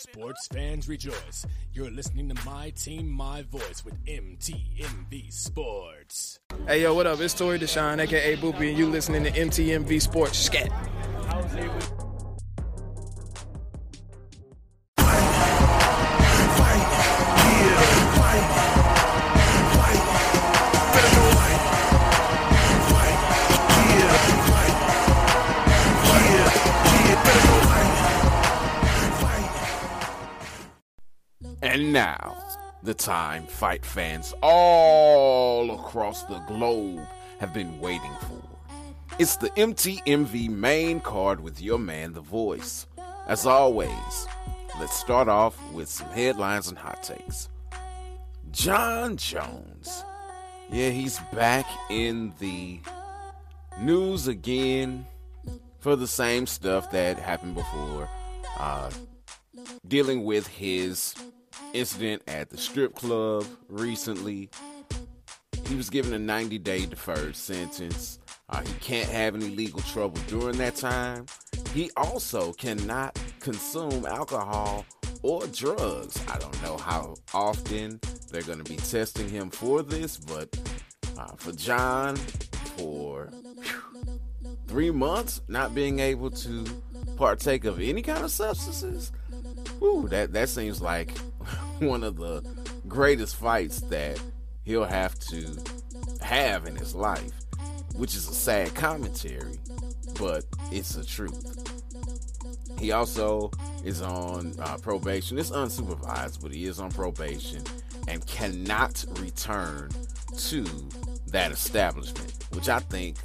Sports fans rejoice. You're listening to My Team, My Voice with MTMV Sports. Hey, yo, what up? It's Tori Deshawn, aka Boopy, and you listening to MTMV Sports Scat. And now, the time fight fans all across the globe have been waiting for. It's the MTMV main card with your man, The Voice. As always, let's start off with some headlines and hot takes. Jon Jones. Yeah, he's back in the news again for the same stuff that happened before. Uh, dealing with his incident at the strip club recently. He was given a 90 day deferred sentence. Uh, he can't have any legal trouble during that time. He also cannot consume alcohol or drugs. I don't know how often they're going to be testing him for this, but uh, for Jon, for three months not being able to partake of any kind of substances, whew, that, that seems like one of the greatest fights that he'll have to have in his life, which is a sad commentary, but it's the truth. He also is on uh, probation. It's unsupervised, but he is on probation and cannot return to that establishment, which I think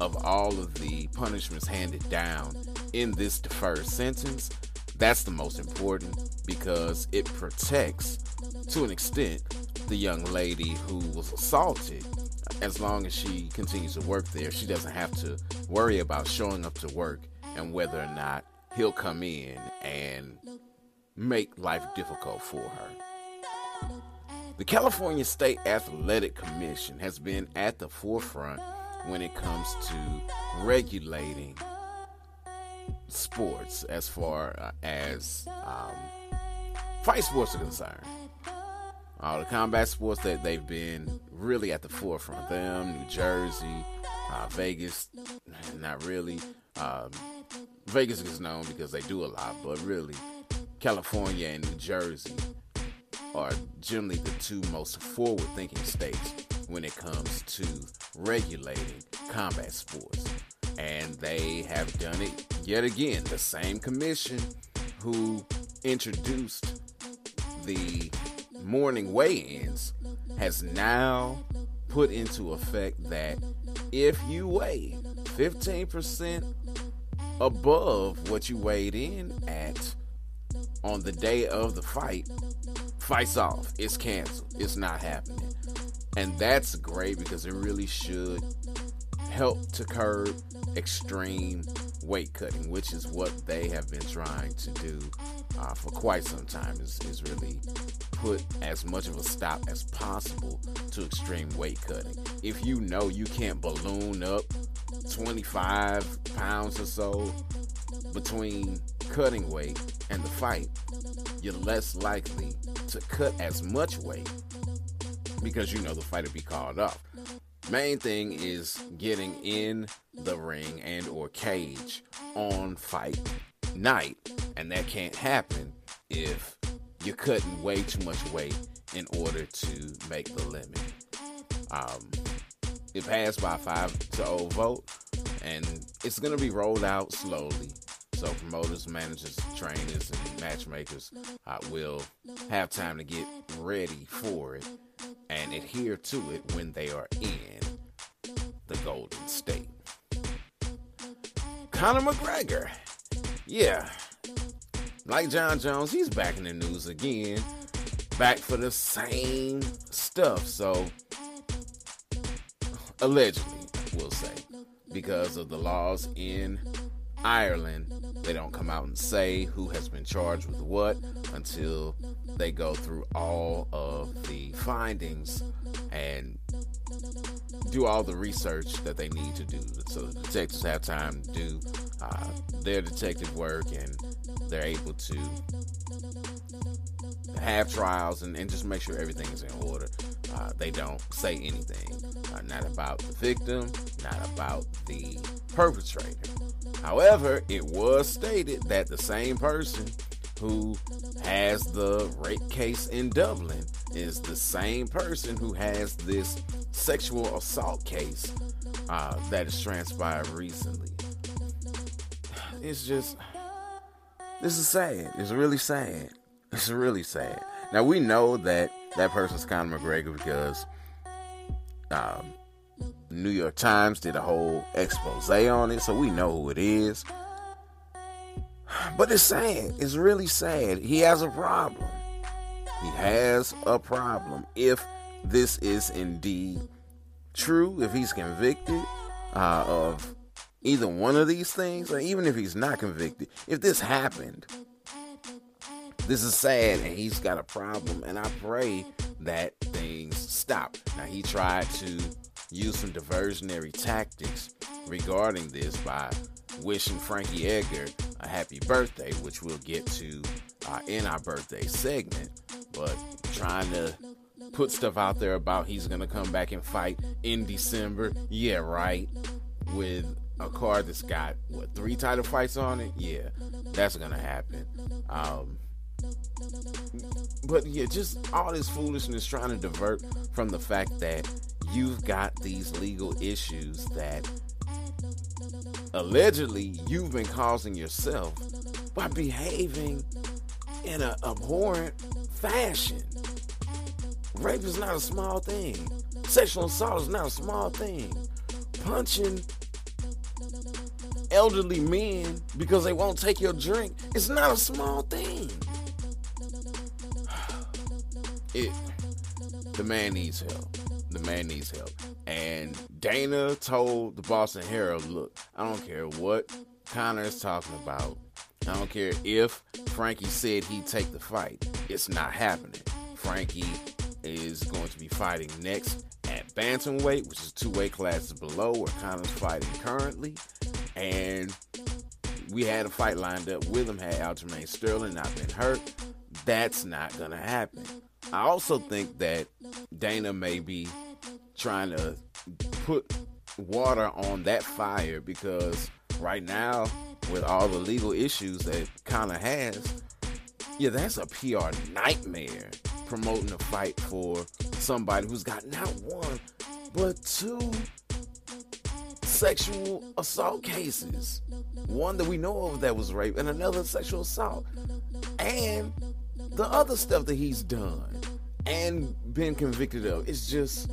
of all of the punishments handed down in this deferred sentence, that's the most important because it protects, to an extent, the young lady who was assaulted. As long as she continues to work there, she doesn't have to worry about showing up to work and whether or not he'll come in and make life difficult for her. The California State Athletic Commission has been at the forefront when it comes to regulating sports as far uh, as um, fight sports are concerned. All the combat sports that they've been really at the forefront. Them, New Jersey, uh, Vegas, not really. Um, Vegas is known because they do a lot, but really, California and New Jersey are generally the two most forward thinking states when it comes to regulating combat sports. And they have done it yet again. The same commission who introduced the morning weigh ins has now put into effect that if you weigh 15% above what you weighed in at on the day of the fight, fights off. It's canceled. It's not happening. And that's great because it really should help to curb extreme weight cutting, which is what they have been trying to do uh, for quite some time, is, is really put as much of a stop as possible to extreme weight cutting. If you know you can't balloon up 25 pounds or so between cutting weight and the fight, you're less likely to cut as much weight because you know the fight will be called off. Main thing is getting in the ring and or cage on fight night, and that can't happen if you're cutting way too much weight in order to make the limit. Um, it passed by five to zero vote, and it's gonna be rolled out slowly. So promoters, managers, trainers, and matchmakers uh, will have time to get ready for it and adhere to it when they are in the Golden State. Conor McGregor, yeah, like Jon Jones, he's back in the news again, back for the same stuff. So, allegedly, we'll say, because of the laws in Ireland, they don't come out and say who has been charged with what until they go through all of the findings and do all the research that they need to do. So the detectives have time to do uh, their detective work and they're able to have trials and, and just make sure everything is in order. Uh, they don't say anything, uh, not about the victim, not about the perpetrator. However, it was stated that the same person who has the rape case in Dublin is the same person who has this sexual assault case uh, that has transpired recently. It's just, this is sad. It's really sad. It's really sad. Now we know that that person's Conor McGregor because um, New York Times did a whole expose on it, so we know who it is. But it's sad. It's really sad. He has a problem. He has a problem. If this is indeed true, if he's convicted uh, of either one of these things, or even if he's not convicted, if this happened, this is sad and he's got a problem. And I pray that things stop. Now, he tried to use some diversionary tactics regarding this by wishing Frankie Edgar a happy birthday, which we'll get to uh, in our birthday segment. But trying to put stuff out there about he's going to come back and fight in December. Yeah, right. With a card that's got, what, three title fights on it? Yeah, that's to happen. Um, but yeah, just all this foolishness trying to divert from the fact that you've got these legal issues that allegedly you've been causing yourself by behaving in an abhorrent fashion. Rape is not a small thing. Sexual assault is not a small thing. Punching elderly men because they won't take your drink It's not a small thing. It the man needs help. The man needs help. And Dana told the Boston Herald, look, I don't care what Conor is talking about. I don't care if Frankie said he'd take the fight. It's not happening. Frankie is going to be fighting next at bantamweight, which is two weight classes below where Conor's fighting currently. And we had a fight lined up with him, had Aljamain Sterling not been hurt. That's not to happen. I also think that Dana may be trying to put water on that fire because right now, with all the legal issues that Conor has, yeah, that's a PR nightmare promoting a fight for somebody who's got not one, but two sexual assault cases. One that we know of that was rape, and another sexual assault. And the other stuff that he's done and been convicted of. It's just,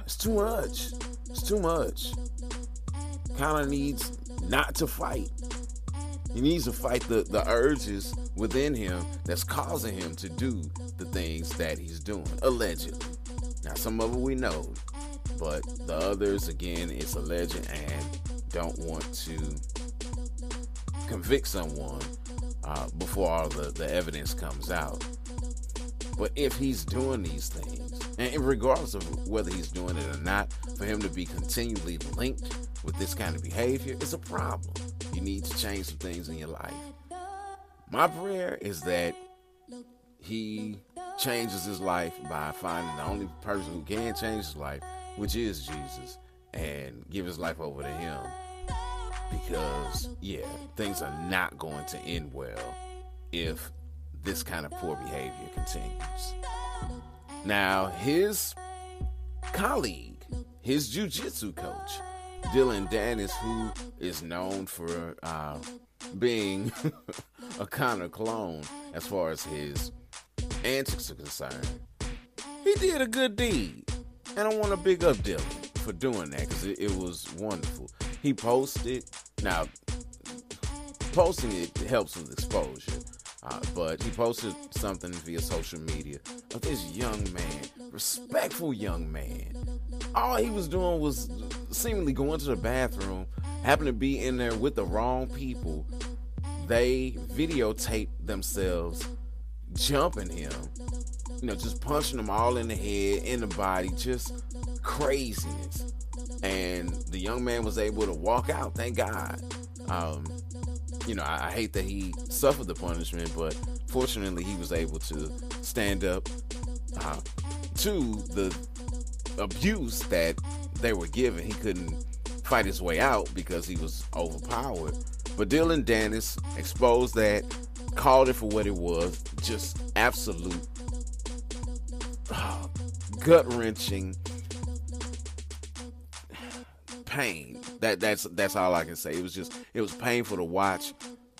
it's too much. It's too much. Kind of needs not to fight. He needs to fight the, the urges within him that's causing him to do the things that he's doing, allegedly. Now, some of it we know, but the others, again, it's a legend and don't want to convict someone uh, before all the, the evidence comes out. But if he's doing these things, and regardless of whether he's doing it or not, for him to be continually linked with this kind of behavior is a problem. You need to change some things in your life. My prayer is that he changes his life by finding the only person who can change his life, which is Jesus, and give his life over to him. Because, yeah, things are not going to end well if this kind of poor behavior continues. Now, his colleague, his jujitsu coach, Dillon Danis, who is known for uh, being a kind of clone as far as his antics are concerned, he did a good deed. And I want to big up Dillon for doing that because it, it was wonderful. He posted, now, posting it helps with exposure. Uh, but he posted something via social media of this young man, respectful young man. All he was doing was seemingly going to the bathroom, happened to be in there with the wrong people. They videotaped themselves jumping him, you know, just punching them all in the head, in the body, just craziness. And the young man was able to walk out, thank God. Um, you know, I, I, hate that he suffered the punishment, but fortunately, he was able to stand up uh, to the abuse that they were given. He couldn't fight his way out because he was overpowered. But Dillon Danis exposed that, called it for what it was, just absolute gut wrenching pain. That that's that's all I can say. It was just it was painful to watch.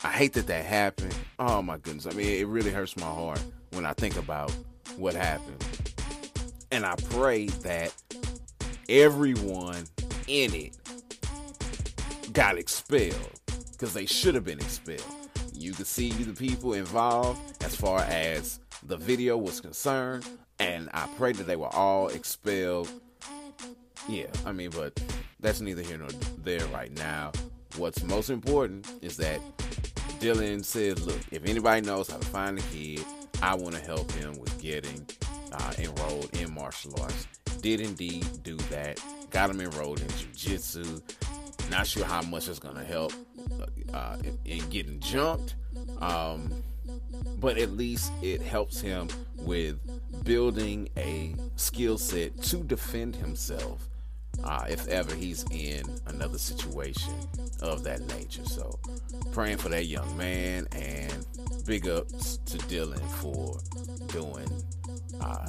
I hate that that happened. Oh my goodness. I mean, it really hurts my heart when I think about what happened. And I pray that everyone in it got expelled because they should have been expelled. You could see the people involved as far as the video was concerned, and I pray that they were all expelled. Yeah, I mean, but that's neither here nor there right now. What's most important is that Dillon said, Look, if anybody knows how to find a kid, I want to help him with getting uh, enrolled in martial arts. Did indeed do that. Got him enrolled in jiu-jitsu. Not sure how much it's to help uh, in, in, getting jumped. Um, but at least it helps him with building a skill set to defend himself uh, if ever he's in another situation of that nature. So, praying for that young man and big ups to Dillon for doing uh,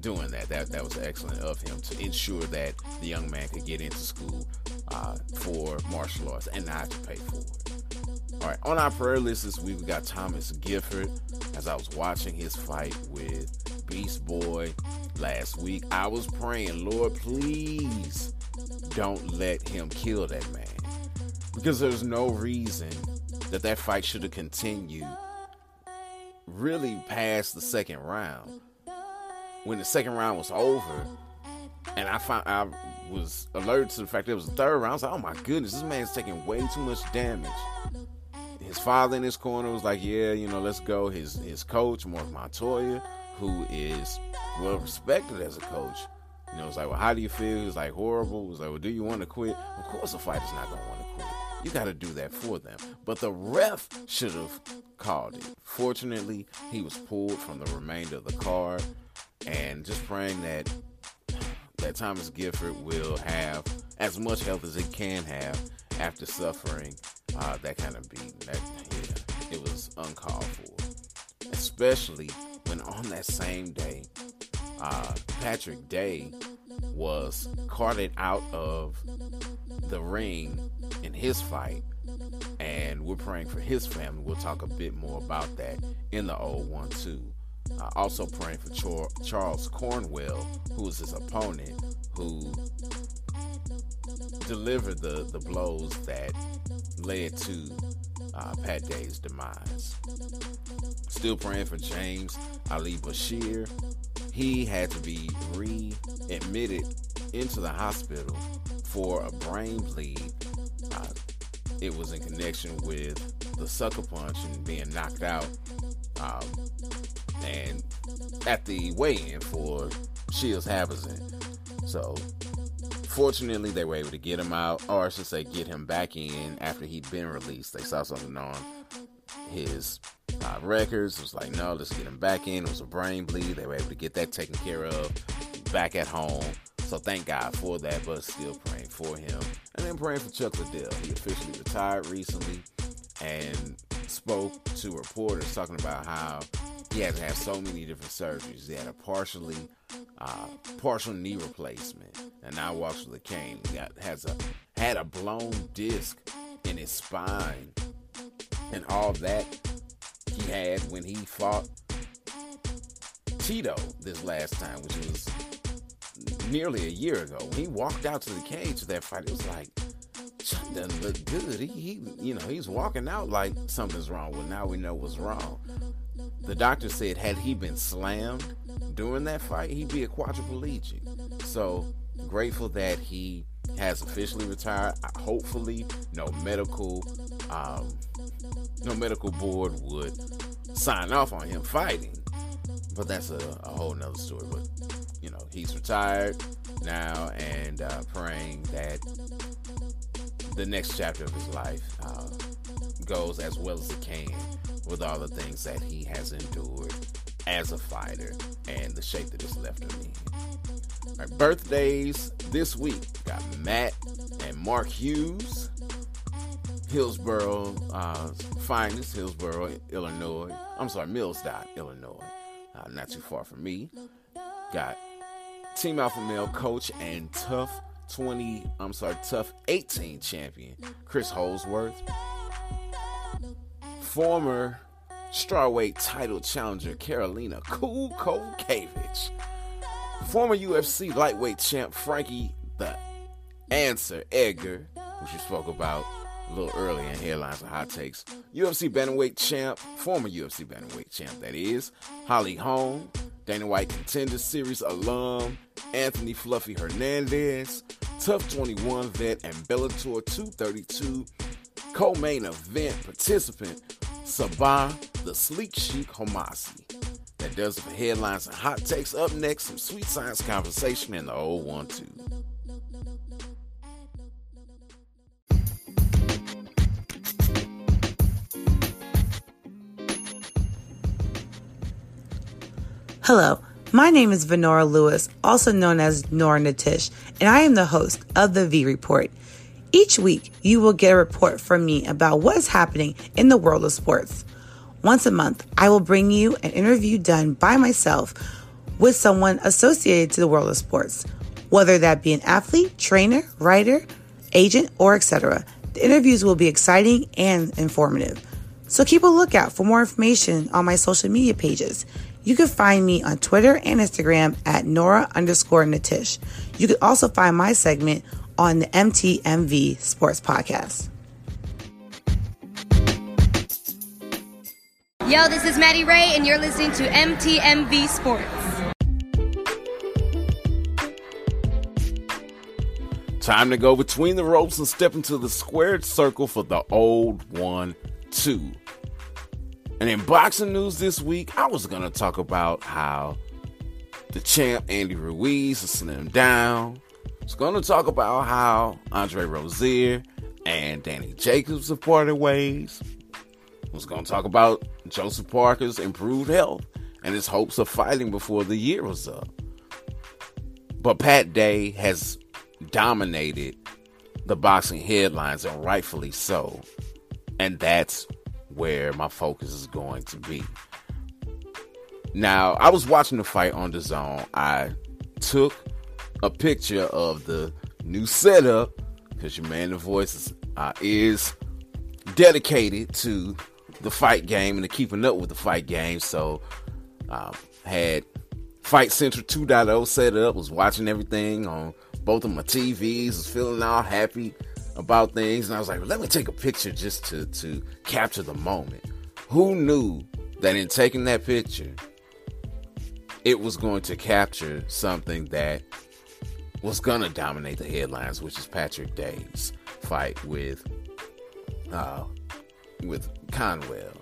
doing that. That that was excellent of him to ensure that the young man could get into school uh, for martial arts and not to pay for it. All right, on our prayer list this week we got Thomas Gifford. As I was watching his fight with Beast Boy last week, I was praying, Lord, please don't let him kill that man, because there's no reason that that fight should have continued really past the second round when the second round was over, and I found I was alerted to the fact that it was the third round. I was like, oh my goodness, this man's taking way too much damage. His father in his corner was like, yeah, you know, let's go. His his coach, Mark Montoya, who is well respected as a coach, you know, was like, well, how do you feel? He was like, horrible. He was like, well, do you want to quit? Of course, a fighter's not gonna want to quit. You got to do that for them. But the ref should have called it. Fortunately, he was pulled from the remainder of the card and just praying that that Thomas Gifford will have as much health as he can have after suffering uh, that kind of beating. That yeah, it was uncalled for, especially when on that same day, uh, Patrick Day was carted out of the ring in his fight and we're praying for his family. We'll talk a bit more about that in the old one too. Uh, also praying for Char- Charles Conwell, who was his opponent, who delivered the, the blows that led to uh, Pat Day's demise. Still praying for James Ali Bashir. He had to be readmitted into the hospital for a brain bleed. Uh, it was in connection with the sucker punch and being knocked out. Um, and at the weigh-in for Shields Habazin. So fortunately they were able to get him out, or I should say get him back in after he'd been released. They saw something on his uh, records. It was like, no, let's get him back in. It was a brain bleed. They were able to get that taken care of back at home. So thank God for that, but still praying for him. And then praying for Chuck Liddell. He officially retired recently and spoke to reporters talking about how he had to have so many different surgeries. He had a partially uh, partial knee replacement, and now walks with a cane. He got, has a had a blown disc in his spine, and all that he had when he fought Tito this last time, which was nearly a year ago. When he walked out to the cage for that fight, it was like doesn't look good. He, he, you know, he's walking out like something's wrong. Well, now we know what's wrong. The doctor said had he been slammed during that fight, he'd be a quadriplegic. So grateful that he has officially retired. Hopefully, no medical, um, no medical board would sign off on him fighting. But that's a, a whole nother story. But you know, he's retired now and uh, praying that the next chapter of his life uh, goes as well as it can with all the things that he has endured as a fighter and the shape that it's left him in. Right, birthdays this week got Matt and Mark Hughes, Hillsboro uh, finest, Hillsboro, Illinois. I'm sorry, Millsdot, Illinois. Uh, not too far from me. Got Team Alpha Male coach and TUF 20, I'm sorry, TUF 18 champion, Chris Holdsworth. Former strawweight title challenger, Karolina Cool. Former UFC lightweight champ, Frankie the Answer Edgar, which you spoke about a little earlier in headlines and hot takes. UFC bantamweight champ, former UFC bantamweight champ, that is, Holly Holm, Dana White Contender Series alum, Anthony Fluffy Hernandez, TUF 21 vet, and Bellator 232 co-main event participant, Sabah the Sleek Sheikh Homasi. That does it for headlines and hot takes. Up next, some sweet science conversation in the 012. Hello, my name is Venora Lewis, also known as Nora Natish, and I am the host of the V Report. Each week, you will get a report from me about what is happening in the world of sports. Once a month, I will bring you an interview done by myself with someone associated to the world of sports, whether that be an athlete, trainer, writer, agent, or etc. The interviews will be exciting and informative. So keep a lookout for more information on my social media pages. You can find me on Twitter and Instagram at Nora underscore Natish. You can also find my segment on the MTMV Sports Podcast. Yo, this is Maddie Ray, and you're listening to MTMV Sports. Time to go between the ropes and step into the squared circle for the old one, two. And in boxing news this week, I was going to talk about how the champ Andy Ruiz has slimmed down. Was going to talk about how Andre Rozier and Danny Jacobs have parted ways. I was going to talk about Joseph Parker's improved health and his hopes of fighting before the year was up. But Pat Day has dominated the boxing headlines, and rightfully so. And that's where my focus is going to be. Now, I was watching the fight on DAZN. I took a picture of the new setup because your man, the voice is, uh, is dedicated to the fight game and to keeping up with the fight game. So, um, had Fight Central 2.0 set up, was watching everything on both of my TVs, was feeling all happy about things, and I was like, let me take a picture just to to capture the moment. Who knew that in taking that picture, it was going to capture something that was gonna dominate the headlines, which is Patrick Day's fight with uh, with Conwell.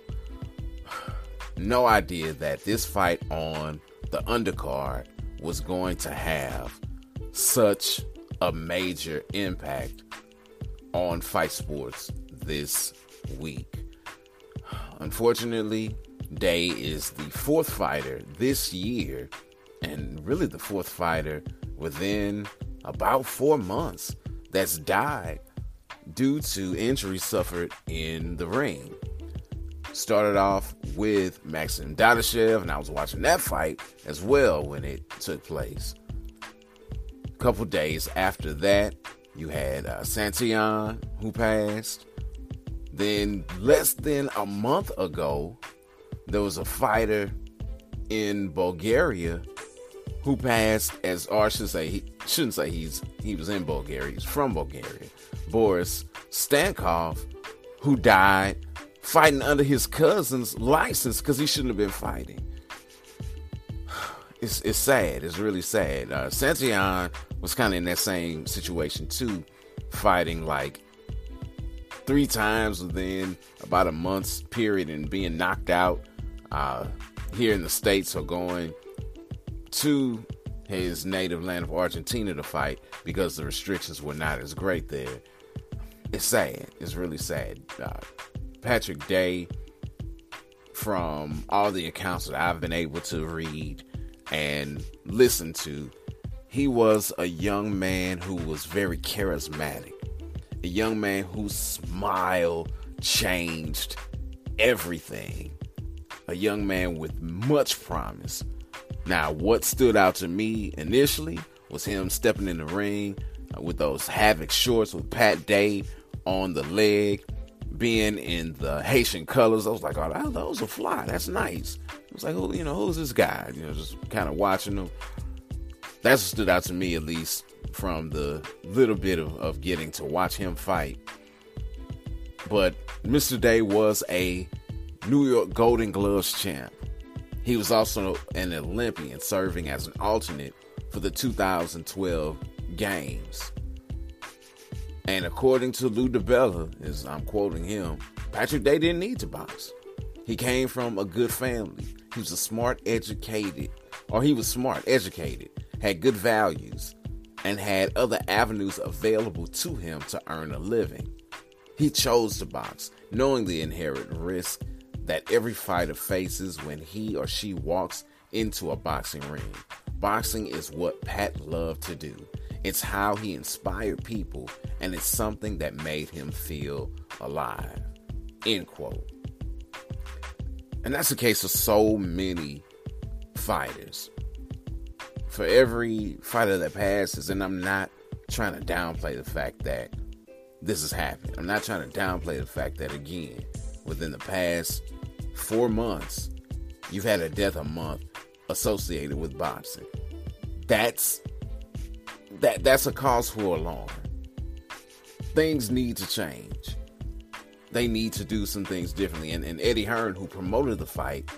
No idea that this fight on the undercard was going to have such a major impact on fight sports this week. Unfortunately, Day is the fourth fighter this year, and really the fourth fighter within about four months that's died due to injuries suffered in the ring. Started off with Maxim Dadashev, and I was watching that fight as well when it took place. A couple days after that, you had uh, Santillan, who passed. Then, less than a month ago, there was a fighter in Bulgaria who passed as, or I should say, he shouldn't say he's he was in Bulgaria. He's from Bulgaria. Boris Stankov, who died fighting under his cousin's license because he shouldn't have been fighting. It's it's sad. It's really sad. Uh, Santillan was kind of in that same situation too, fighting like three times within about a month's period and being knocked out uh, here in the states or going to his native land of Argentina to fight because the restrictions were not as great there. It's sad. It's really sad. Uh, Patrick Day from all the accounts that I've been able to read and listen to, he was a young man who was very charismatic, a young man whose smile changed everything, a young man with much promise. Now, what stood out to me initially was him stepping in the ring with those Havoc shorts with Pat Day on the leg, being in the Haitian colors. I was like, oh, those are fly. That's nice. I was like, who, you know, who's this guy? You know, just kind of watching him. That's what stood out to me, at least from the little bit of, of getting to watch him fight. But Mr. Day was a New York Golden Gloves champ. He was also an Olympian serving as an alternate for the 2012 games. And according to Lou DiBella, as I'm quoting him, Patrick Day didn't need to box. He came from a good family. He was a smart, educated, or he was smart, educated, had good values, and had other avenues available to him to earn a living. He chose to box, knowing the inherent risk that every fighter faces when he or she walks into a boxing ring. Boxing is what Pat loved to do. It's how he inspired people, and it's something that made him feel alive. End quote. And that's the case of so many fighters. For every fighter that passes, and I'm not trying to downplay the fact that this is happening. I'm not trying to downplay the fact that, again, within the past four months, you've had a death a month associated with boxing. That's that that's a cause for alarm. Things need to change. They need to do some things differently. And, and Eddie Hearn, who promoted the fight,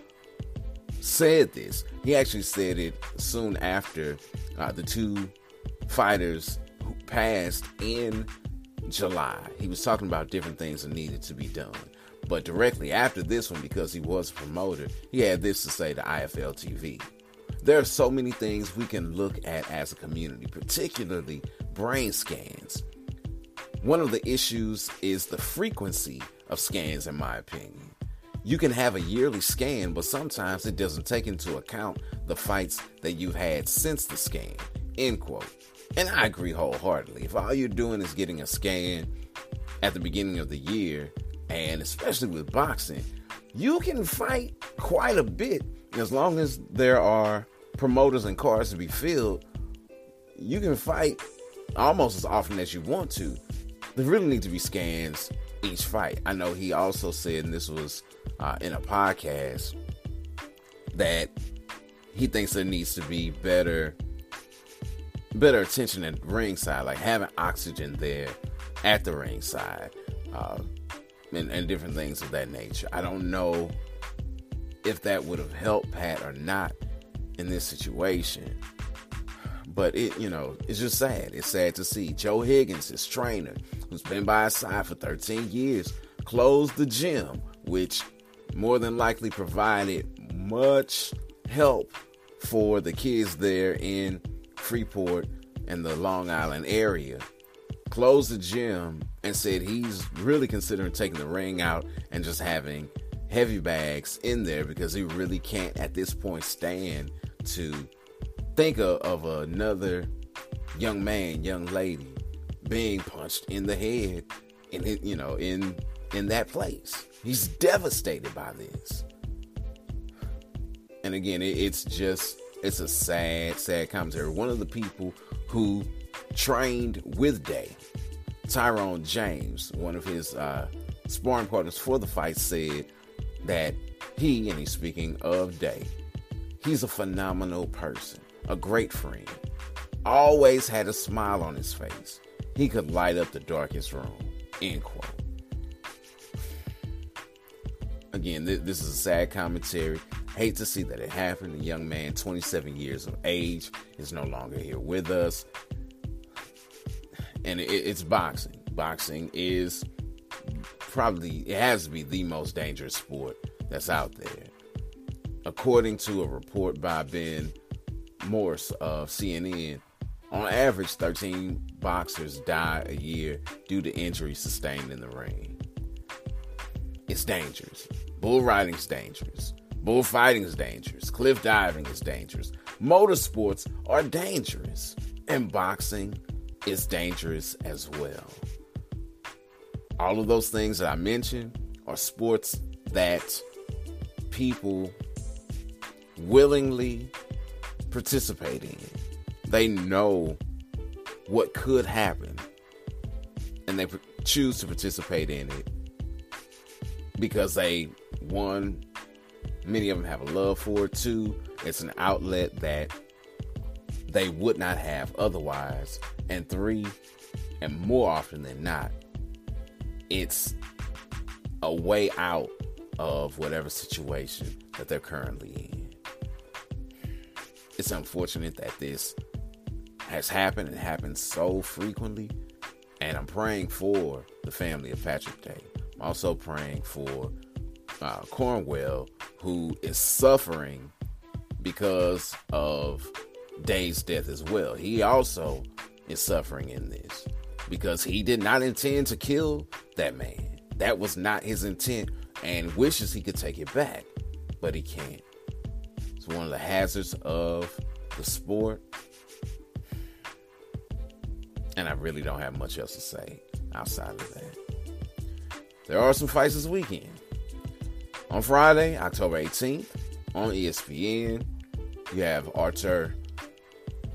said this. He actually said it soon after uh, the two fighters who passed in July. He was talking about different things that needed to be done. But directly after this one, because he was a promoter, he had this to say to IFL TV. There are so many things we can look at as a community, particularly brain scans. One of the issues is the frequency of scans, in my opinion. You can have a yearly scan, but sometimes it doesn't take into account the fights that you've had since the scan. End quote. And I agree wholeheartedly. If all you're doing is getting a scan at the beginning of the year, and especially with boxing, you can fight quite a bit as long as there are promoters and cards to be filled. You can fight almost as often as you want to. There really need to be scans each fight. I know he also said, and this was uh, in a podcast, that he thinks there needs to be better better attention at ringside, like having oxygen there at the ringside. Uh, and, and different things of that nature. I don't know if that would have helped Pat or not in this situation. But it, you know, it's just sad. It's sad to see Joe Higgins, his trainer, who's been by his side for 13 years, closed the gym, which more than likely provided much help for the kids there in Freeport and the Long Island area. Closed the gym and said he's really considering taking the ring out and just having heavy bags in there because he really can't at this point stand to think of, of another young man, young lady being punched in the head in you know in in that place. He's devastated by this. And again, it, it's just it's a sad, sad commentary. One of the people who trained with Day Tyrone James, one of his uh, sparring partners for the fight, said that he, and he's speaking of Day, he's a phenomenal person, a great friend, always had a smile on his face. He could light up the darkest room. End quote. Again, th- this is a sad commentary. Hate to see that it happened. A young man, 27 years of age, is no longer here with us and it, it's boxing. Boxing is probably it has to be the most dangerous sport that's out there. According to a report by Ben Morse of CNN, on average, 13 boxers die a year due to injuries sustained in the ring. It's dangerous. Bull riding's dangerous. Bullfighting is dangerous. Cliff diving is dangerous. Motorsports are dangerous. And boxing is dangerous as well. All of those things that I mentioned are sports that people willingly participate in. They know what could happen and they choose to participate in it because they, one, many of them have a love for it, two, it's an outlet that they would not have otherwise, and three, and more often than not, it's a way out of whatever situation that they're currently in. It's unfortunate that this has happened and happens so frequently, and I'm praying for the family of Patrick Day. I'm also praying for uh, Conwell, who is suffering because of Day's death as well. He also is suffering in this because he did not intend to kill that man. That was not his intent and wishes he could take it back, but he can't. It's one of the hazards of the sport. And I really don't have much else to say outside of that. There are some fights this weekend. On Friday, October 18th, on ESPN, you have Artur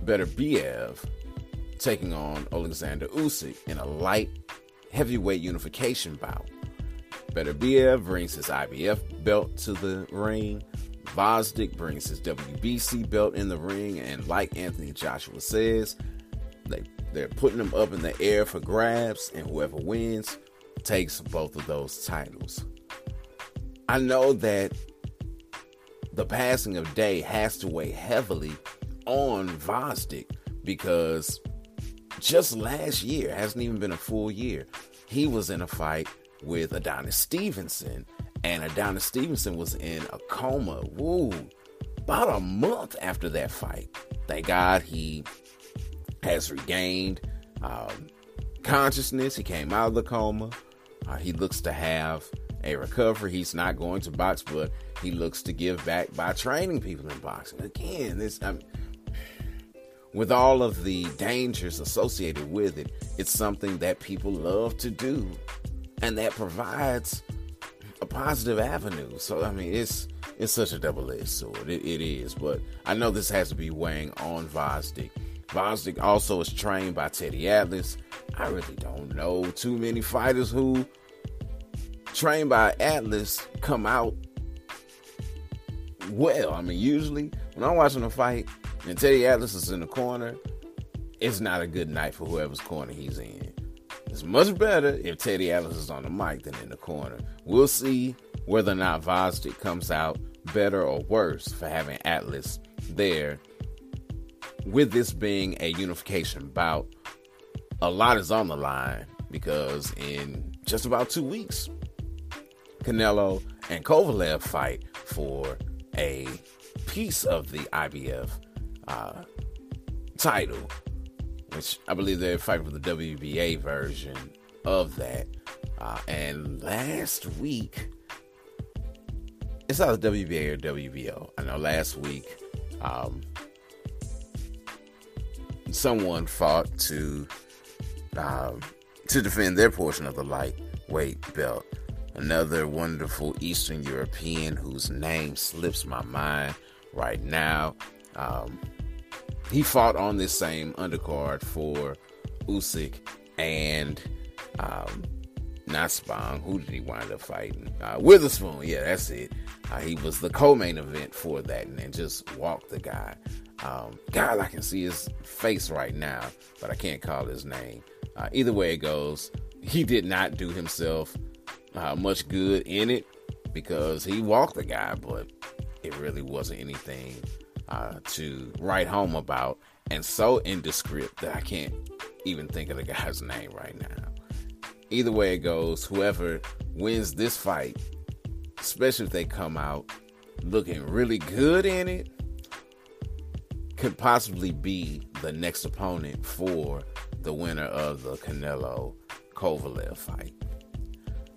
Beterbiev taking on Alexander Usyk in a light heavyweight unification bout. Beterbiev brings his IBF belt to the ring. Gvozdyk brings his WBC belt in the ring, and like Anthony Joshua says, they they're putting them up in the air for grabs, and whoever wins takes both of those titles. I know that the passing of Day has to weigh heavily on Gvozdyk because just last year, hasn't even been a full year, he was in a fight with Adonis Stevenson, and Adonis Stevenson was in a coma. Woo! About a month after that fight. Thank God he has regained um, consciousness. He came out of the coma. Uh, he looks to have a recovery. He's not going to box, but he looks to give back by training people in boxing. Again, this um, with all of the dangers associated with it, it's something that people love to do, and that provides a positive avenue. So I mean, it's it's such a double-edged sword. It, it is, but I know this has to be weighing on Gvozdyk. Gvozdyk also is trained by Teddy Atlas. I really don't know too many fighters who trained by Atlas come out well. I mean, usually when I'm watching a fight and Teddy Atlas is in the corner, it's not a good night for whoever's corner he's in. It's much better if Teddy Atlas is on the mic than in the corner. We'll see whether or not Gvozdyk comes out better or worse for having Atlas there. With this being a unification bout, a lot is on the line because in just about two weeks, Canelo and Kovalev fight for a piece of the IBF uh, title, which I believe they're fighting for the WBA version of that. Uh, and last week, it's either WBA or WBO. I know last week, um, someone fought to um, to defend their portion of the lightweight belt another wonderful Eastern European whose name slips my mind right now. Um, he fought on this same undercard for Usyk and um, not Spong. Who did he wind up fighting? Uh, Witherspoon. Yeah, that's it. Uh, he was the co-main event for that, and just walked the guy. Um, God, I can see his face right now, but I can't call his name. Uh, either way it goes, he did not do himself uh, much good in it because he walked the guy, but it really wasn't anything uh, to write home about. And so indescript that I can't even think of the guy's name right now. Either way it goes, whoever wins this fight, especially if they come out looking really good in it, could possibly be the next opponent for the winner of the Canelo Kovalev fight.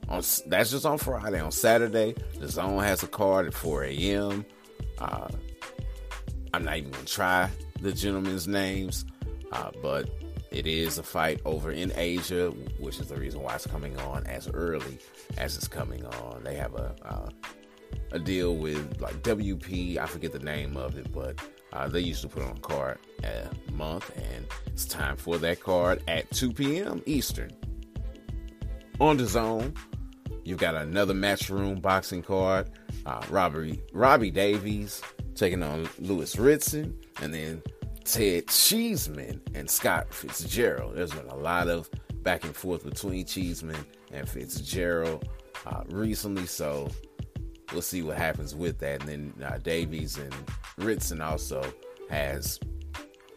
On that's just on Friday. On Saturday, DAZN has a card at 4 a.m. Uh, I'm not even gonna try the gentlemen's names, uh, but it is a fight over in Asia, which is the reason why it's coming on as early as it's coming on. They have a uh, a deal with like WP. I forget the name of it, but uh, they used to put on a card a month, and it's time for that card at 2 p.m. Eastern. On DAZN, you've got another matchroom boxing card. Uh, Robbie Robbie Davies taking on Lewis Ritson, and then Ted Cheeseman and Scott Fitzgerald. There's been a lot of back and forth between Cheeseman and Fitzgerald uh, recently, so we'll see what happens with that. And then uh, Davies and Ritson also has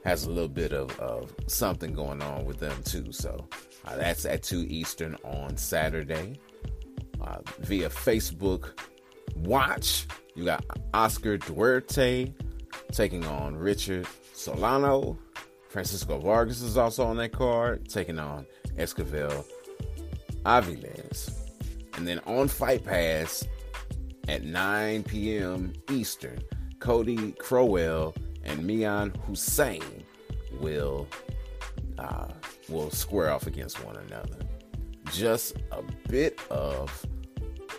has a little bit of, of something going on with them too. So uh, that's at two Eastern on Saturday via Facebook Watch. You got Oscar Duarte taking on Richard Solano. Francisco Vargas is also on that card, taking on Esquivel Aviles. And then on Fight Pass at 9 p.m. Eastern, Cody Crowell and Mian Hussein will uh, will square off against one another. Just a bit of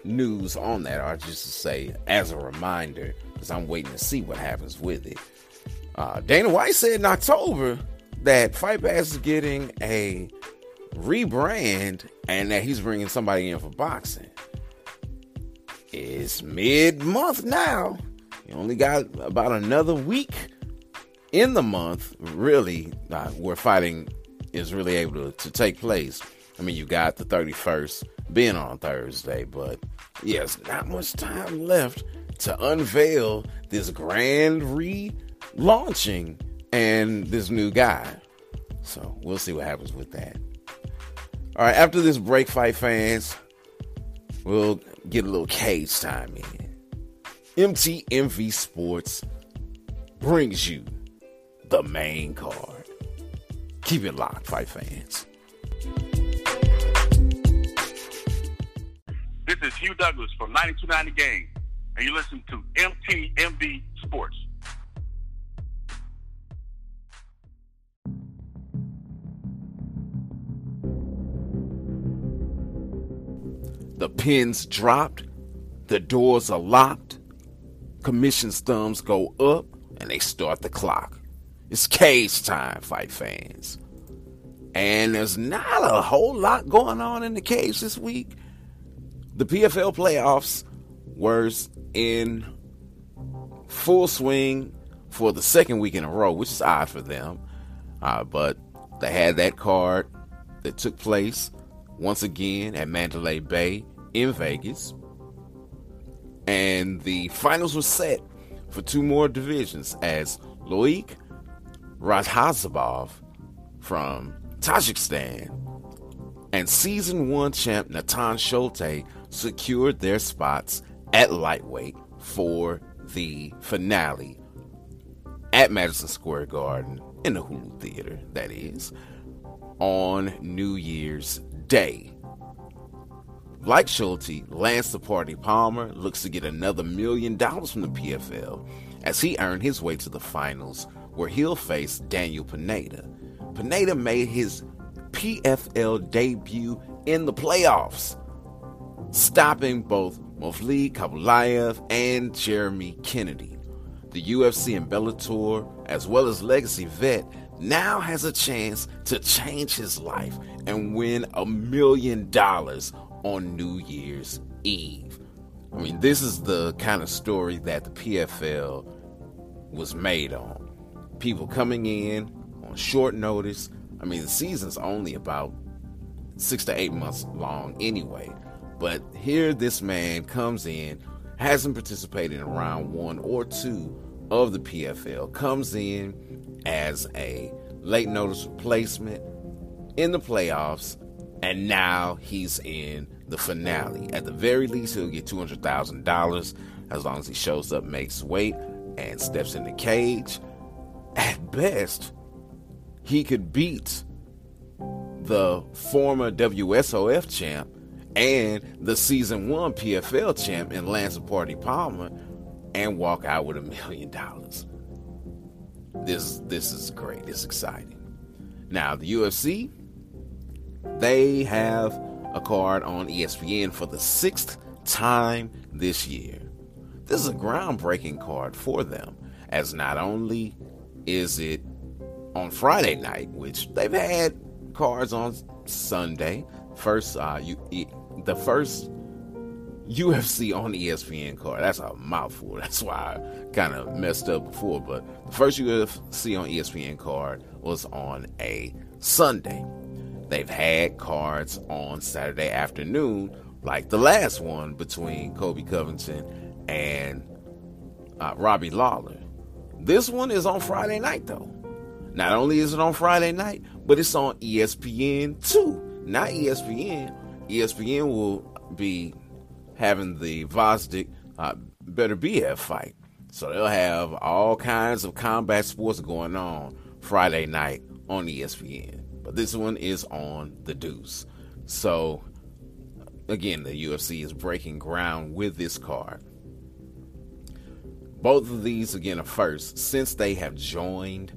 news on that, or just to say as a reminder, because I'm waiting to see what happens with it. Uh, Dana White said in October that Fight Pass is getting a rebrand and that he's bringing somebody in for boxing. It's mid month now. You only got about another week in the month, really, uh, where fighting is really able to, to take place. I mean, you got the 31st being on Thursday, but yes, not much time left to unveil this grand relaunching and this new guy. So we'll see what happens with that. All right, after this break, fight fans, we'll get a little cage time in. MTMV Sports brings you the main card. Keep it locked, fight fans. Hugh Douglas from 9290 Game, and you listen to MTMV Sports. The pins dropped, the doors are locked, commission's thumbs go up, and they start the clock. It's cage time, fight fans. And there's not a whole lot going on in the cage this week. The PFL playoffs were in full swing for the second week in a row, which is odd for them. Uh, but they had that card that took place once again at Mandalay Bay in Vegas. And the finals were set for two more divisions as Loik Radzhabov from Tajikistan and season one champ Natan Schulte secured their spots at lightweight for the finale at Madison Square Garden in the Hulu Theater, that is, on New Year's Day. Like Schulte, Lance the Party Palmer looks to get another million dollars from the PFL as he earned his way to the finals where he'll face Daniel Pineda. Pineda made his PFL debut in the playoffs, stopping both Movlid Khaybulaev and Jeremy Kennedy. The UFC and Bellator, as well as Legacy Vet, now has a chance to change his life and win a million dollars on New Year's Eve. I mean, this is the kind of story that the PFL was made on. People coming in on short notice. I mean, the season's only about six to eight months long anyway. But here, this man comes in, hasn't participated in round one or two of the PFL, comes in as a late notice replacement in the playoffs, and now he's in the finale. At the very least, he'll get $200,000 as long as he shows up, makes weight, and steps in the cage. At best, he could beat the former WSOF champ and the season one PFL champ in Lance Party Palmer and walk out with a million dollars. This this is great. It's exciting. Now the UFC, they have a card on ESPN for the sixth time this year. This is a groundbreaking card for them, as not only is it on Friday night, which they've had cards on Sunday. First, uh, you, the first UFC on ESPN card. That's a mouthful. That's why I kind of messed up before. But the first UFC on ESPN card was on a Sunday. They've had cards on Saturday afternoon, like the last one between Colby Covington and uh, Robbie Lawler. This one is on Friday night, though. Not only is it on Friday night, but it's on ESPN too. Not ESPN. ESPN will be having the Gvozdyk uh, Beterbiev fight. So they'll have all kinds of combat sports going on Friday night on ESPN. But this one is on the Deuce. So again, the UFC is breaking ground with this card. Both of these, again, are first since they have joined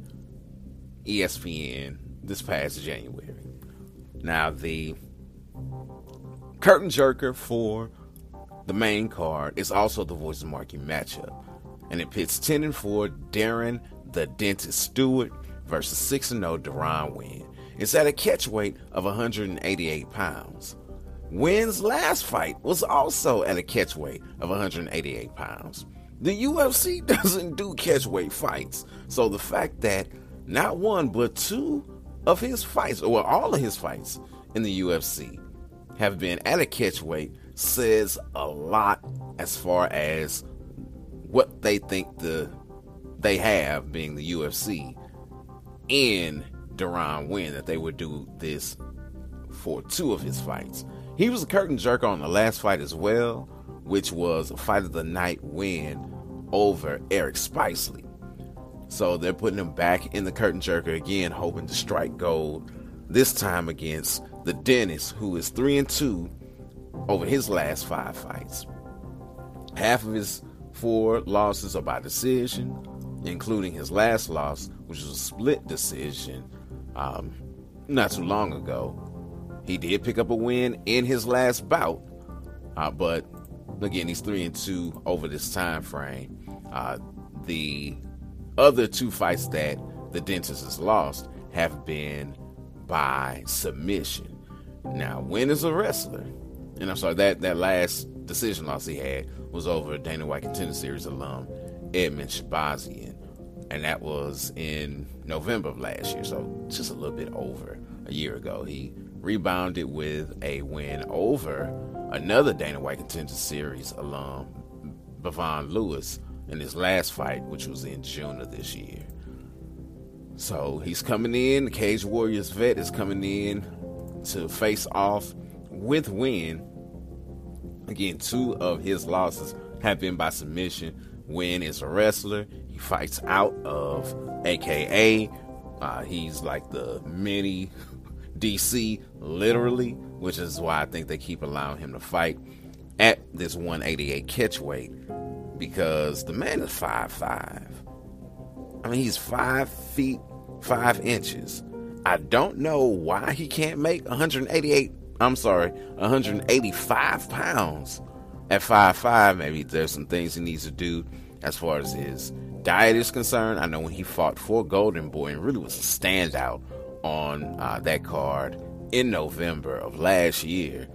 ESPN this past January. Now, the curtain jerker for the main card is also the Voices Marquee matchup, and it pits 10 and 4 Darren the Dentist Stewart versus 6 and 0 Deron Winn. It's at a catch weight of 188 pounds. Winn's last fight was also at a catch weight of 188 pounds. The UFC doesn't do catch weight fights, so the fact that not one but two of his fights, or all of his fights in the UFC, have been at a catch weight says a lot as far as what they think the they have being the UFC in Deron Winn that they would do this for two of his fights. He was a curtain jerker on the last fight as well, which was a fight of the night win over Eric Spicely. So they're putting him back in the curtain jerker again, hoping to strike gold. This time against the dentist, who is three and two over his last five fights. Half of his four losses are by decision, including his last loss, which was a split decision um, not too long ago. He did pick up a win in his last bout, uh, but again, he's three and two over this time frame. Uh, the other two fights that the dentist has lost have been by submission. Now, Winn is a wrestler, and I'm sorry that that last decision loss he had was over Dana White Contender Series alum Edmen Shahbazyan, and that was in November of last year, so just a little bit over a year ago. He rebounded with a win over another Dana White Contender Series alum, Bevon Lewis, in his last fight, which was in June of this year. So he's coming in. The Cage Warriors vet is coming in to face off with Winn. Again, two of his losses have been by submission. Winn is a wrestler. He fights out of AKA. Uh, he's like the mini DC, literally, which is why I think they keep allowing him to fight at this 188 catch weight because the man is five five. I mean, he's five feet five inches. I don't know why he can't make 188. I'm sorry, 185 pounds at five five. Maybe there's some things he needs to do as far as his diet is concerned. I know when he fought for Golden Boy and really was a standout on uh, that card in November of last year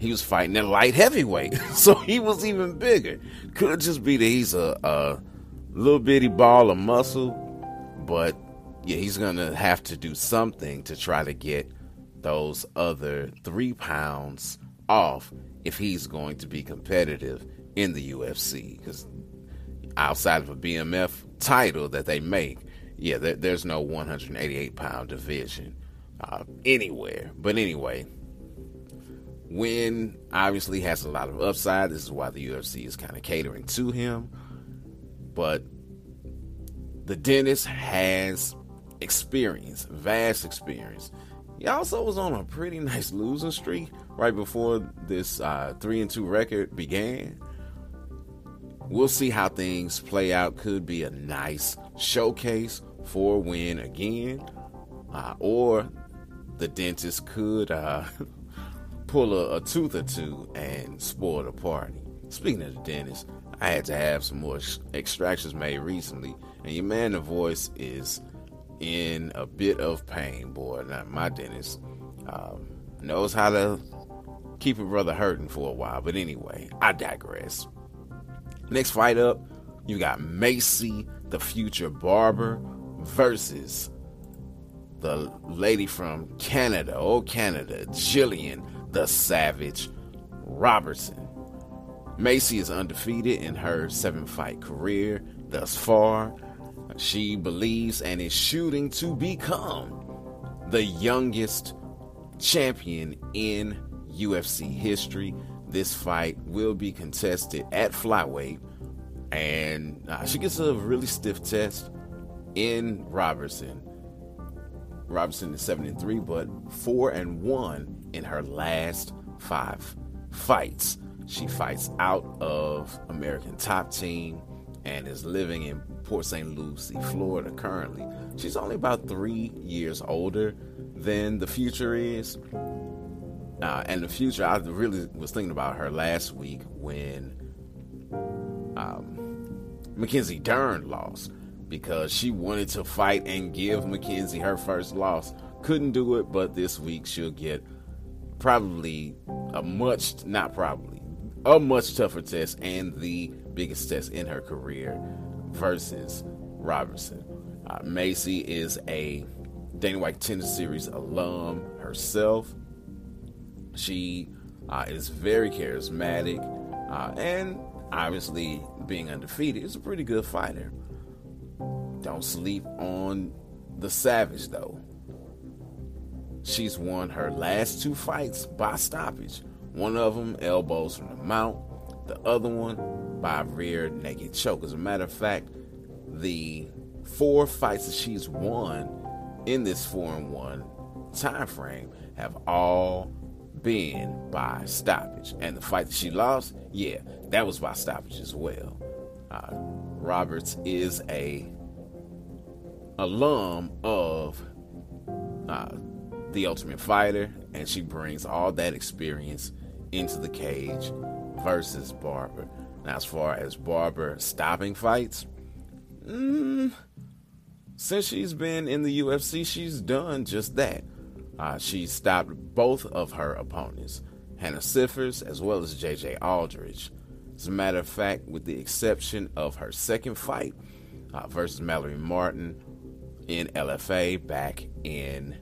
he was fighting at light heavyweight, so he was even bigger. Could just be that he's a, a little bitty ball of muscle, but yeah, he's gonna have to do something to try to get those other three pounds off if he's going to be competitive in the UFC. Because outside of a BMF title that they make, yeah, there, there's no 188 pound division uh, anywhere. But anyway, Winn obviously has a lot of upside. This is why the UFC is kind of catering to him. But the dentist has experience, vast experience. He also was on a pretty nice losing streak right before this uh, three and two record began. We'll see how things play out. Could be a nice showcase for Winn again, uh, or the dentist could uh, pull a, a, tooth or two and spoil the party. Speaking of the dentist, I had to have some more extractions made recently, and your man, the voice, is in a bit of pain, boy. Now, my dentist um, knows how to keep a brother hurting for a while, but anyway, I digress. Next fight up, you got Maycee, the future barber, versus the lady from Canada, oh Canada, Gillian the Savage Robertson. Maycee is undefeated in her seven fight career thus far. She believes and is shooting to become the youngest champion in UFC history. This fight will be contested at flyweight, and uh, she gets a really stiff test in Robertson. Robertson is seven and three, but four and one in her last five fights. She fights out of American Top Team and is living in Port St. Lucie, Florida currently. She's only about three years older than the future is. Uh, and the future, I really was thinking about her last week when um, Mackenzie Dern lost because she wanted to fight and give Mackenzie her first loss. Couldn't do it, but this week she'll get probably a much, not probably, a much tougher test and the biggest test in her career versus Robertson. Uh, Maycee is a Dana White Contender Series alum herself. She uh, is very charismatic, uh, and obviously, being undefeated, is a pretty good fighter. Don't sleep on the Savage, though. She's won her last two fights by stoppage. One of them elbows from the mount, the other one by rear naked choke. As a matter of fact, the four fights that she's won in this four and one time frame have all been by stoppage. And the fight that she lost, yeah, that was by stoppage as well. Uh, Roberts is a alum of uh, the Ultimate Fighter, and she brings all that experience into the cage versus Barber. As far as Barber stopping fights, mm, since she's been in the UFC, she's done just that. Uh, she stopped both of her opponents, Hannah Cifers as well as JJ Aldrich. As a matter of fact, with the exception of her second fight uh, versus Mallory Martin in LFA back in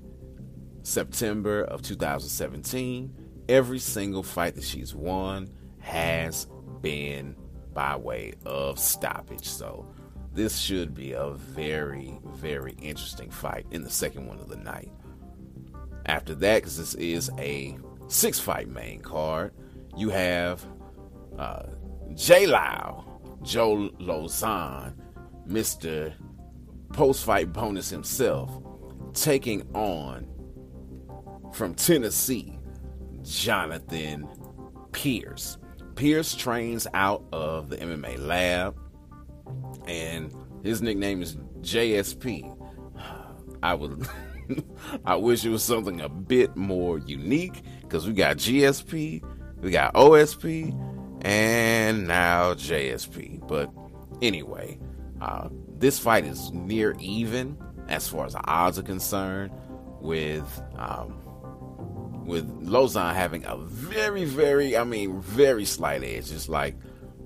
September of 2017, every single fight that she's won has been by way of stoppage. So this should be a very, very interesting fight in the second one of the night. After that, because this is a six fight main card, you have uh, J Lau, Joe Lauzon, Mr. Post fight bonus himself, taking on from Tennessee, Jonathan Pearce. Pearce trains out of the MMA lab, and his nickname is JSP. I would. I wish it was something a bit more unique because we got GSP, we got OSP, and now JSP. But anyway, uh, this fight is near even as far as the odds are concerned, with um, with Lauzon having a very, very, I mean, very slight edge. It's like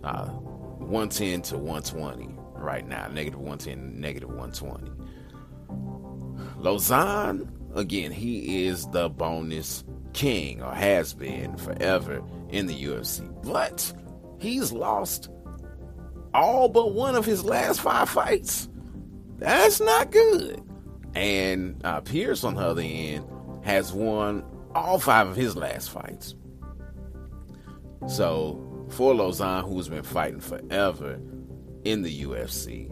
uh, 110 to 120 right now, negative 110, negative 120. Lauzon, again, he is the bonus king or has been forever in the UFC. But he's lost all but one of his last five fights. That's not good. And uh, Pearce, on the other end, has won all five of his last fights. So, for Lauzon, who's been fighting forever in the UFC,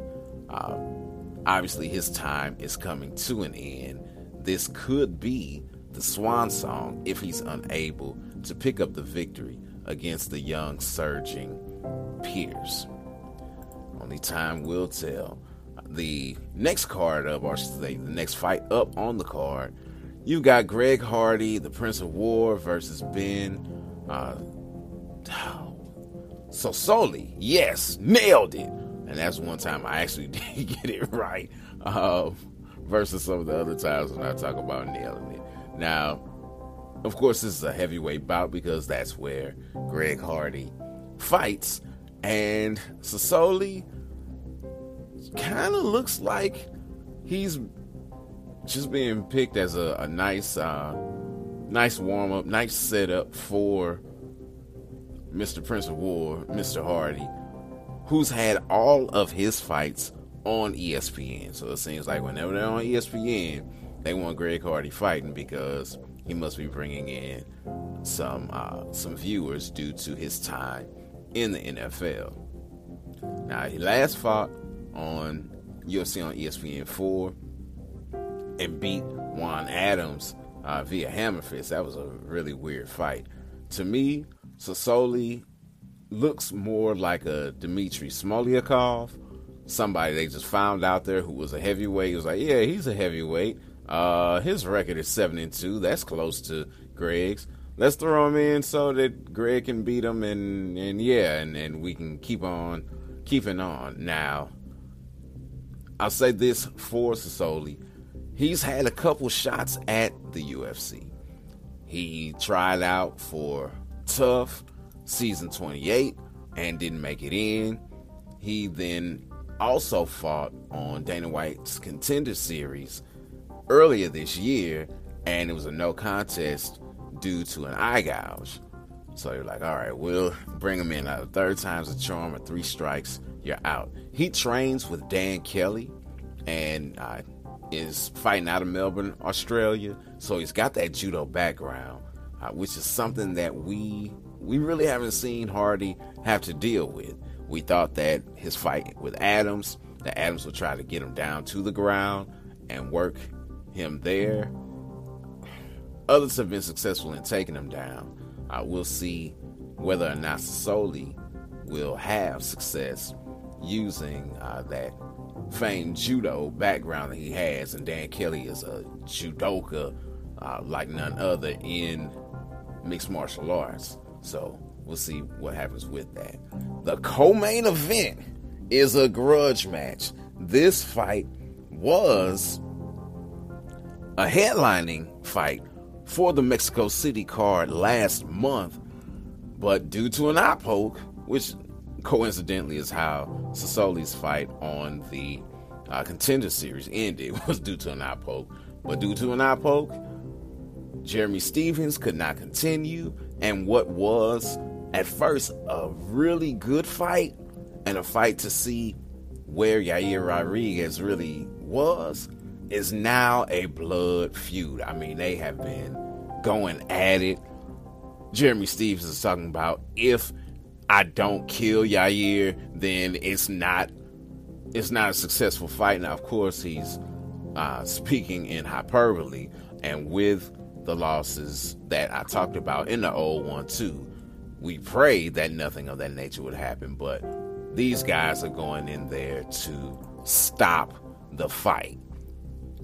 um, obviously his time is coming to an end. This could be the swan song if he's unable to pick up the victory against the young, surging Pearce. Only time will tell. The next card up, or say the next fight up on the card, you've got Greg Hardy, the Prince of War, versus Ben. Uh, Sosoli, yes, nailed it. And that's one time I actually did get it right. Uh, versus some of the other times when I talk about nailing it. Now, of course, this is a heavyweight bout because that's where Greg Hardy fights. And Sosoli kind of looks like he's just being picked as a, a nice, uh, nice warm up, nice setup for Mr. Prince of War, Mr. Hardy, who's had all of his fights on ESPN. So it seems like whenever they're on ESPN, they want Greg Hardy fighting because he must be bringing in some uh, some viewers due to his time in the NFL. Now he last fought on UFC on ESPN four and beat Juan Adams uh, via hammer fist. That was a really weird fight. To me, Sosoli looks more like a Dmitry Smoliakov, somebody they just found out there who was a heavyweight. He was like, yeah, he's a heavyweight. Uh, his record is seven and two. That's close to Greg's. Let's throw him in so that Greg can beat him, and and yeah, and and we can keep on keeping on. Now, I'll say this for Sosoli. He's had a couple shots at the UFC. He tried out for TUF season 28 and didn't make it in. He then also fought on Dana White's Contender Series earlier this year, and it was a no contest due to an eye gouge. So you're like, all right, we'll bring him in. A third time's a charm, or three strikes, you're out. He trains with Dan Kelly and is fighting out of Melbourne, Australia. So he's got that judo background, uh, which is something that we we really haven't seen Hardy have to deal with. We thought that his fight with Adams, that Adams would try to get him down to the ground and work him there. Others have been successful in taking him down. Uh, we'll see whether or not Soli will have success using uh, that famed judo background that he has. And Dan Kelly is a judoka uh, like none other in mixed martial arts. So we'll see what happens with that. The co main event is a grudge match. This fight was a headlining fight for the Mexico City card last month, but due to an eye poke, which coincidentally is how Sosoli's fight on the uh, contender series ended, was due to an eye poke. But due to an eye poke, Jeremy Stephens could not continue, and what was at first a really good fight and a fight to see where Yair Rodriguez really was is now a blood feud. I mean, they have been going at it. Jeremy Stephens is talking about if I don't kill Yair, then it's not it's not a successful fight. Now, of course, he's uh, speaking in hyperbole, and with the losses that I talked about in the old one too. We prayed that nothing of that nature would happen, but these guys are going in there to stop the fight.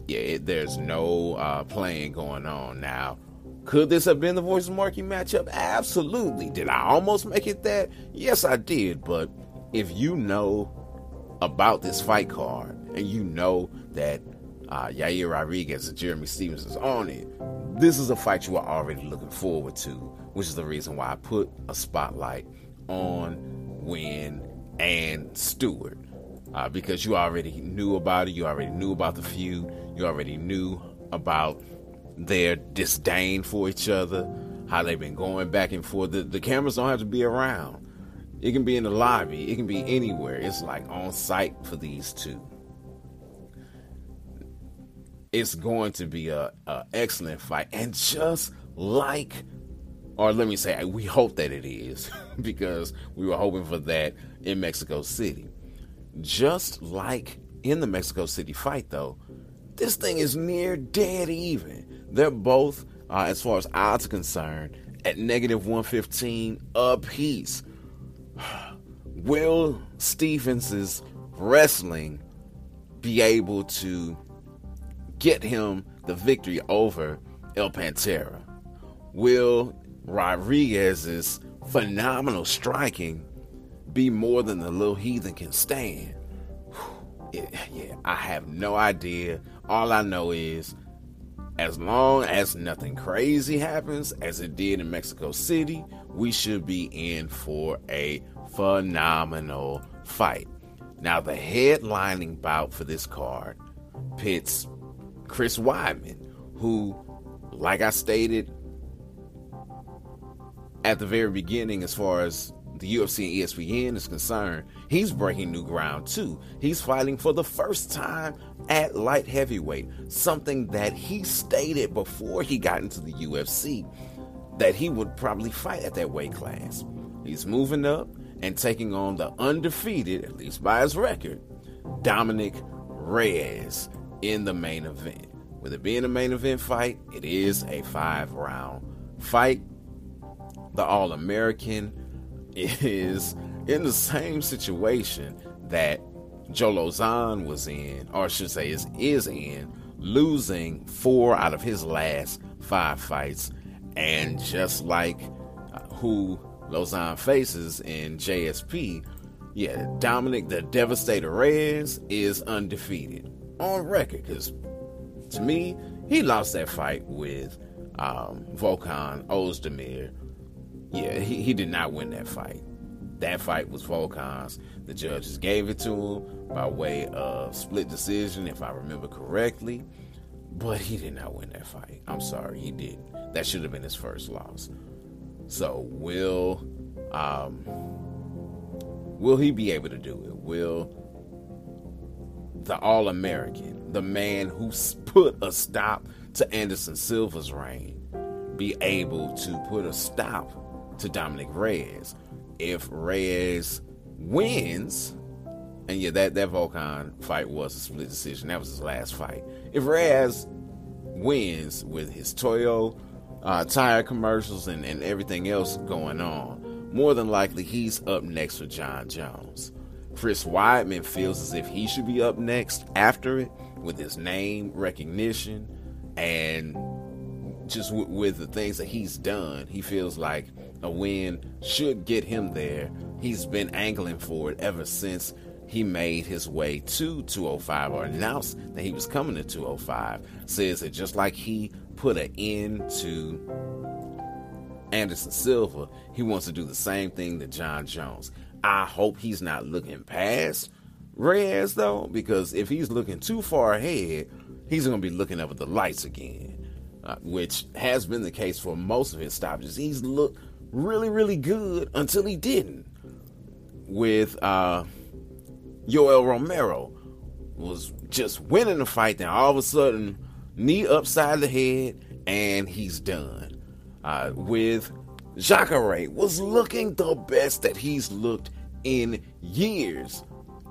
Yeah, it, there's no uh, playing going on now. Could this have been the Voices Marquee matchup? Absolutely. Did I almost make it that? Yes, I did. But if you know about this fight card and you know that uh, Yair Rodriguez and Jeremy Stephens is on it, this is a fight you are already looking forward to, which is the reason why I put a spotlight on Winn and Stewart. Uh, because you already knew about it, you already knew about the feud, you already knew about their disdain for each other, how they've been going back and forth. The, the cameras don't have to be around. It can be in the lobby, it can be anywhere. It's like on site for these two it's going to be a, a excellent fight. And just like, or let me say, we hope that it is because we were hoping for that in Mexico City. Just like in the Mexico City fight, though, this thing is near dead even. They're both uh, as far as odds are concerned, at negative 115 apiece. Will Stephens's wrestling be able to get him the victory over El Pantera? Will Rodriguez's phenomenal striking be more than the little heathen can stand? Yeah, I have no idea. All I know is as long as nothing crazy happens, as it did in Mexico City, we should be in for a phenomenal fight. Now, the headlining bout for this card pits Chris Weidman, who, like I stated at the very beginning, as far as the UFC and ESPN is concerned, he's breaking new ground too. He's fighting for the first time at light heavyweight, something that he stated before he got into the UFC that he would probably fight at that weight class. He's moving up and taking on the undefeated, at least by his record, Dominic Reyes in the main event. With it being a main event fight, it is a five round fight. The All American is in the same situation that Joe Lauzon was in, or I should say is, is in, losing four out of his last five fights. And just like uh, who Lauzon faces in JSP, yeah, Dominic the Devastator Reyes is undefeated on record. Because to me, he lost that fight with um, Volkan Ozdemir. Yeah, he, he did not win that fight. That fight was Volkan's. The judges gave it to him by way of split decision, if I remember correctly. But he did not win that fight. I'm sorry, he didn't. That should have been his first loss. So will um, will he be able to do it? Will the All American, the man who put a stop to Anderson Silva's reign, be able to put a stop to Dominic Reyes? If Reyes wins, and yeah, that, that Volkan fight was a split decision. That was his last fight. If Reyes wins with his Toyo uh, tire commercials and, and everything else going on, more than likely he's up next for Jon Jones. Chris Weidman feels as if he should be up next after it with his name recognition and just w- with the things that he's done. He feels like a win should get him there. He's been angling for it ever since he made his way to 205 or announced that he was coming to 205. Says that just like he put an end to Anderson Silva, he wants to do the same thing to Jon Jones. I hope he's not looking past Reyes though, because if he's looking too far ahead, he's going to be looking up at the lights again, uh, which has been the case for most of his stoppages. He's looked really, really good until he didn't. With uh, Yoel Romero was just winning the fight, then all of a sudden, knee upside the head, and he's done. Uh, with Jacare was looking the best that he's looked in years.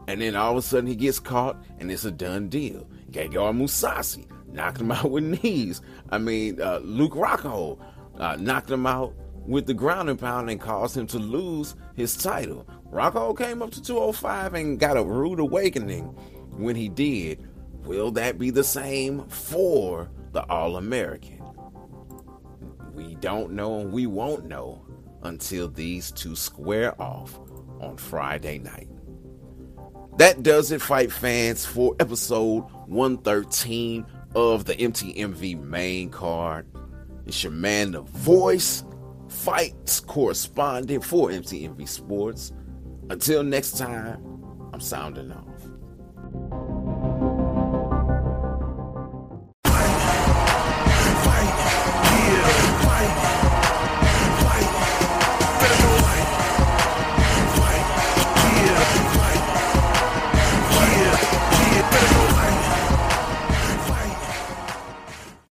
And then all of a sudden he gets caught and it's a done deal. Gegard Mousasi knocked him out with knees. I mean, uh, Luke Rockhold uh, knocked him out with the ground and pound and caused him to lose his title. Rockhold came up to 205 and got a rude awakening when he did. Will that be the same for the All American? We don't know and we won't know until these two square off on Friday night. That does it, fight fans, for episode 113 of the MTMV main card. It's your man, the voice, fights correspondent for MTMV Sports. Until next time, I'm sounding off.